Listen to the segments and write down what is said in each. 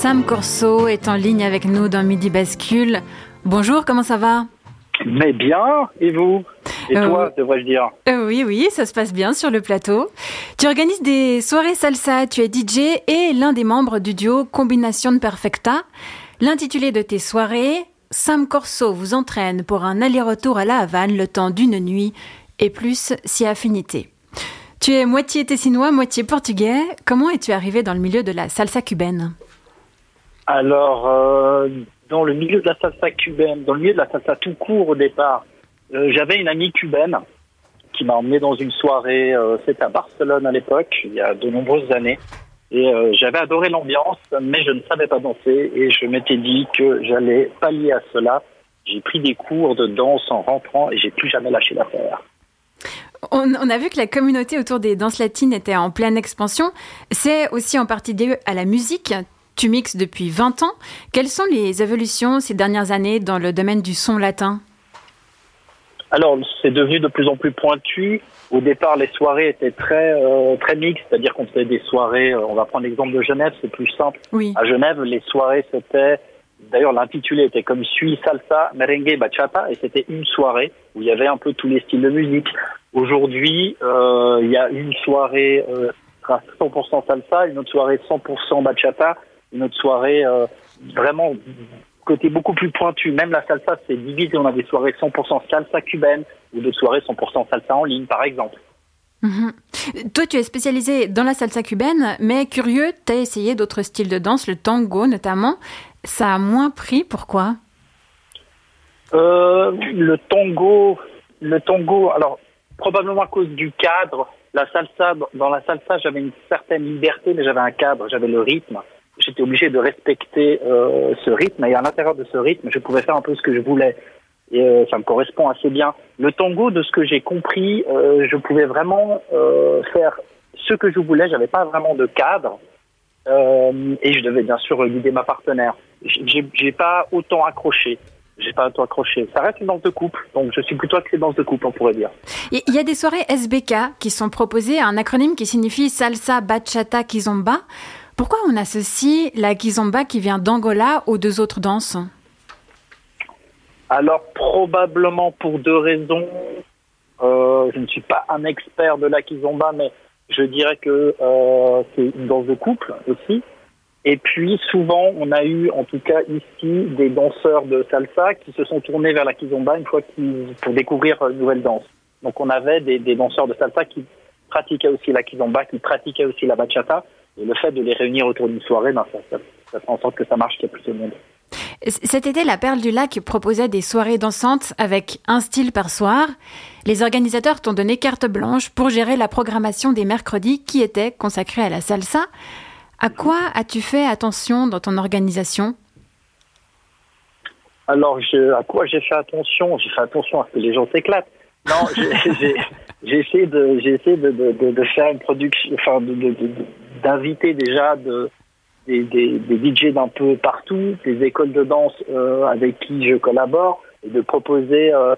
Sam Corso est en ligne avec nous dans Midi Bascule. Bonjour, comment ça va? Mais bien, et vous? Et Euh, toi, devrais-je dire? Euh, Oui, oui, ça se passe bien sur le plateau. Tu organises des soirées salsa, tu es DJ et l'un des membres du duo Combination Perfecta. L'intitulé de tes soirées, Sam Corso vous entraîne pour un aller-retour à la Havane le temps d'une nuit et plus si affinité. Tu es moitié tessinois, moitié portugais. Comment es-tu arrivé dans le milieu de la salsa cubaine? Alors, euh, dans le milieu de la salsa cubaine, dans le milieu de la salsa tout court au départ, euh, j'avais une amie cubaine qui m'a emmené dans une soirée, euh, c'était à Barcelone à l'époque, il y a de nombreuses années. Et j'avais adoré l'ambiance, mais je ne savais pas danser et je m'étais dit que j'allais pallier à cela. J'ai pris des cours de danse en rentrant et j'ai plus jamais lâché l'affaire. On, on a vu que la communauté autour des danses latines était en pleine expansion. C'est aussi en partie dû à la musique. Tu mixes depuis 20 ans. Quelles sont les évolutions ces dernières années dans le domaine du son latin? Alors, c'est devenu de plus en plus pointu. Au départ, les soirées étaient très euh, très mixtes, c'est-à-dire qu'on faisait des soirées. euh, on va prendre l'exemple de Genève, c'est plus simple. Oui. À Genève, les soirées c'était, d'ailleurs l'intitulé était comme suit salsa, merengue, bachata, et c'était une soirée où il y avait un peu tous les styles de musique. Aujourd'hui, euh, il y a une soirée euh, sera 100% salsa, une autre soirée 100% bachata, une autre soirée euh, vraiment côté beaucoup plus pointu. Même la salsa, c'est divisé. On a des soirées 100% salsa cubaine ou d'autres soirées 100% salsa en ligne, par exemple. Mhm. Toi, tu es spécialisé dans la salsa cubaine, mais curieux, tu as essayé d'autres styles de danse, le tango notamment. Ça a moins pris, pourquoi? Euh, le tango, le tango, alors probablement à cause du cadre. La salsa, dans la salsa, j'avais une certaine liberté, mais j'avais un cadre, j'avais le rythme. J'étais obligé de respecter euh, ce rythme, et à l'intérieur de ce rythme, je pouvais faire un peu ce que je voulais. Et euh, ça me correspond assez bien. Le tango, de ce que j'ai compris, euh, je pouvais vraiment euh, faire ce que je voulais. J'avais pas vraiment de cadre, euh, et je devais bien sûr guider ma partenaire. J'ai pas autant accroché. J'ai pas autant accroché. Ça reste une danse de couple, donc je suis plutôt axé danse de couple, on pourrait dire. Il y a des soirées SBK qui sont proposées, un acronyme qui signifie Salsa Bachata Kizomba. Pourquoi on associe la Kizomba qui vient d'Angola aux deux autres danses? Alors probablement pour deux raisons. Euh, je ne suis pas un expert de la kizomba, mais je dirais que euh, c'est une danse de couple aussi. Et puis souvent, on a eu, en tout cas ici, des danseurs de salsa qui se sont tournés vers la kizomba une fois pour découvrir une nouvelle danse. Donc on avait des, danseurs de salsa qui pratiquaient aussi la kizomba, qui pratiquaient aussi la bachata. Et le fait de les réunir autour d'une soirée, ben, ça fait en sorte que ça marche, qu'il y a plus de monde. Cet été, la Perle du Lac proposait des soirées dansantes avec un style par soir. Les organisateurs t'ont donné carte blanche pour gérer la programmation des mercredis qui étaient consacrés à la salsa. À quoi as-tu fait attention dans ton organisation? Alors, je, à quoi j'ai fait attention? J'ai fait attention à ce que les gens s'éclatent. Non, j'ai- essayé de, j'ai essayé de, de, de, de faire une production, enfin, d'inviter déjà de, des, des, des DJ d'un peu partout, des écoles de danse euh, avec qui je collabore, et de proposer euh,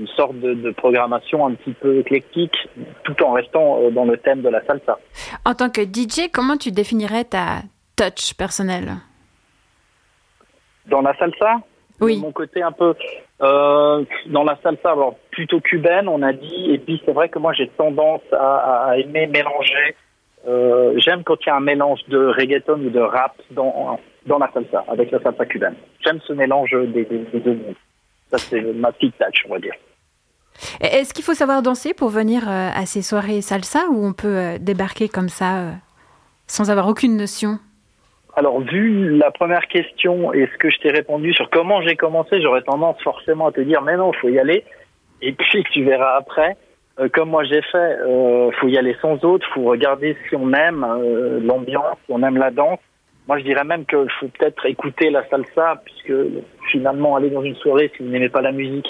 une sorte de, de programmation un petit peu éclectique, tout en restant euh, dans le thème de la salsa. En tant que DJ, comment tu définirais ta touch personnelle? Dans la salsa? Oui. de mon côté un peu euh, dans la salsa, alors plutôt cubaine, on a dit. Et puis c'est vrai que moi j'ai tendance à, à aimer mélanger. Euh, J'aime quand il y a un mélange de reggaeton ou de rap dans dans la salsa avec la salsa cubaine. J'aime ce mélange des, des- des deux mondes. Ça c'est ma petite touch, on va dire. Est-ce qu'il faut savoir danser pour venir euh, à ces soirées salsa ou on peut euh, débarquer comme ça euh, sans avoir aucune notion? Alors, vu la première question et ce que je t'ai répondu sur comment j'ai commencé, j'aurais tendance forcément à te dire, mais non, faut y aller. Et puis, tu verras après, comme moi j'ai fait, euh, faut y aller sans autre, faut regarder si on aime l'ambiance, si on aime la danse. Moi, je dirais même qu'il faut peut-être écouter la salsa, puisque finalement, aller dans une soirée, si vous n'aimez pas la musique,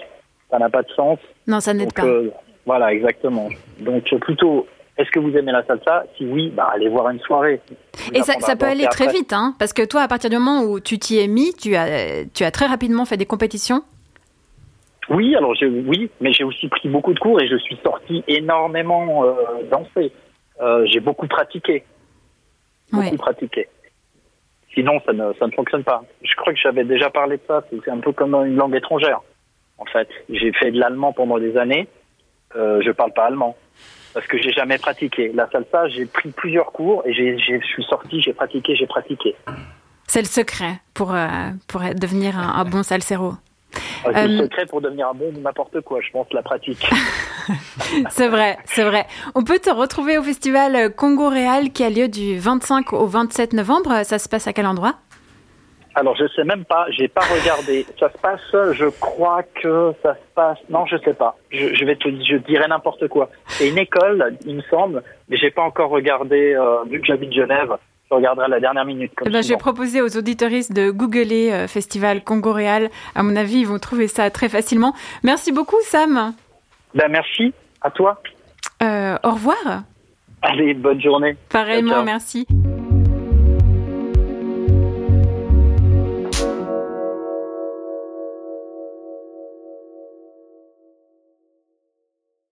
ça n'a pas de sens. Non, ça n'aide pas. euh, voilà, exactement. Donc, plutôt, est-ce que vous aimez la salsa? Si oui, bah, allez voir une soirée. Vous Et ça, ça peut aller très vite, hein, parce que toi, à partir du moment où tu t'y es mis, tu as, tu as très rapidement fait des compétitions? Oui, alors j'ai oui, mais j'ai aussi pris beaucoup de cours et je suis sorti énormément euh, danser. Euh, j'ai beaucoup pratiqué, beaucoup Ouais. pratiqué. Sinon, ça ne, ça ne fonctionne pas. Je crois que j'avais déjà parlé de ça. C'est un peu comme une langue étrangère. En fait, j'ai fait de l'allemand pendant des années. Euh, je parle pas allemand parce que j'ai jamais pratiqué. La salsa, j'ai pris plusieurs cours et j'ai, je suis sorti, j'ai pratiqué, j'ai pratiqué. C'est le secret pour, euh, pour devenir un, un bon salsero. Ah, c'est le euh, secret pour devenir un bon n'importe quoi, je pense, la pratique. c'est vrai, c'est vrai. On peut te retrouver au festival Congo Réal qui a lieu du 25 au 27 novembre. Ça se passe à quel endroit? Alors je sais même pas, j'ai pas regardé. Ça se passe, je crois que ça se passe. Non, je sais pas. Je, vais te, je dirais n'importe quoi. C'est une école, il me semble, mais j'ai pas encore regardé. Euh, vu que j'habite Genève, je regarderai à la dernière minute. Eh ben, je vais proposer aux auditoristes de googler euh, Festival Congo Réal. À mon avis, ils vont trouver ça très facilement. Merci beaucoup, Sam. Ben merci à toi. Euh, au revoir. Allez, bonne journée. Pareillement, merci.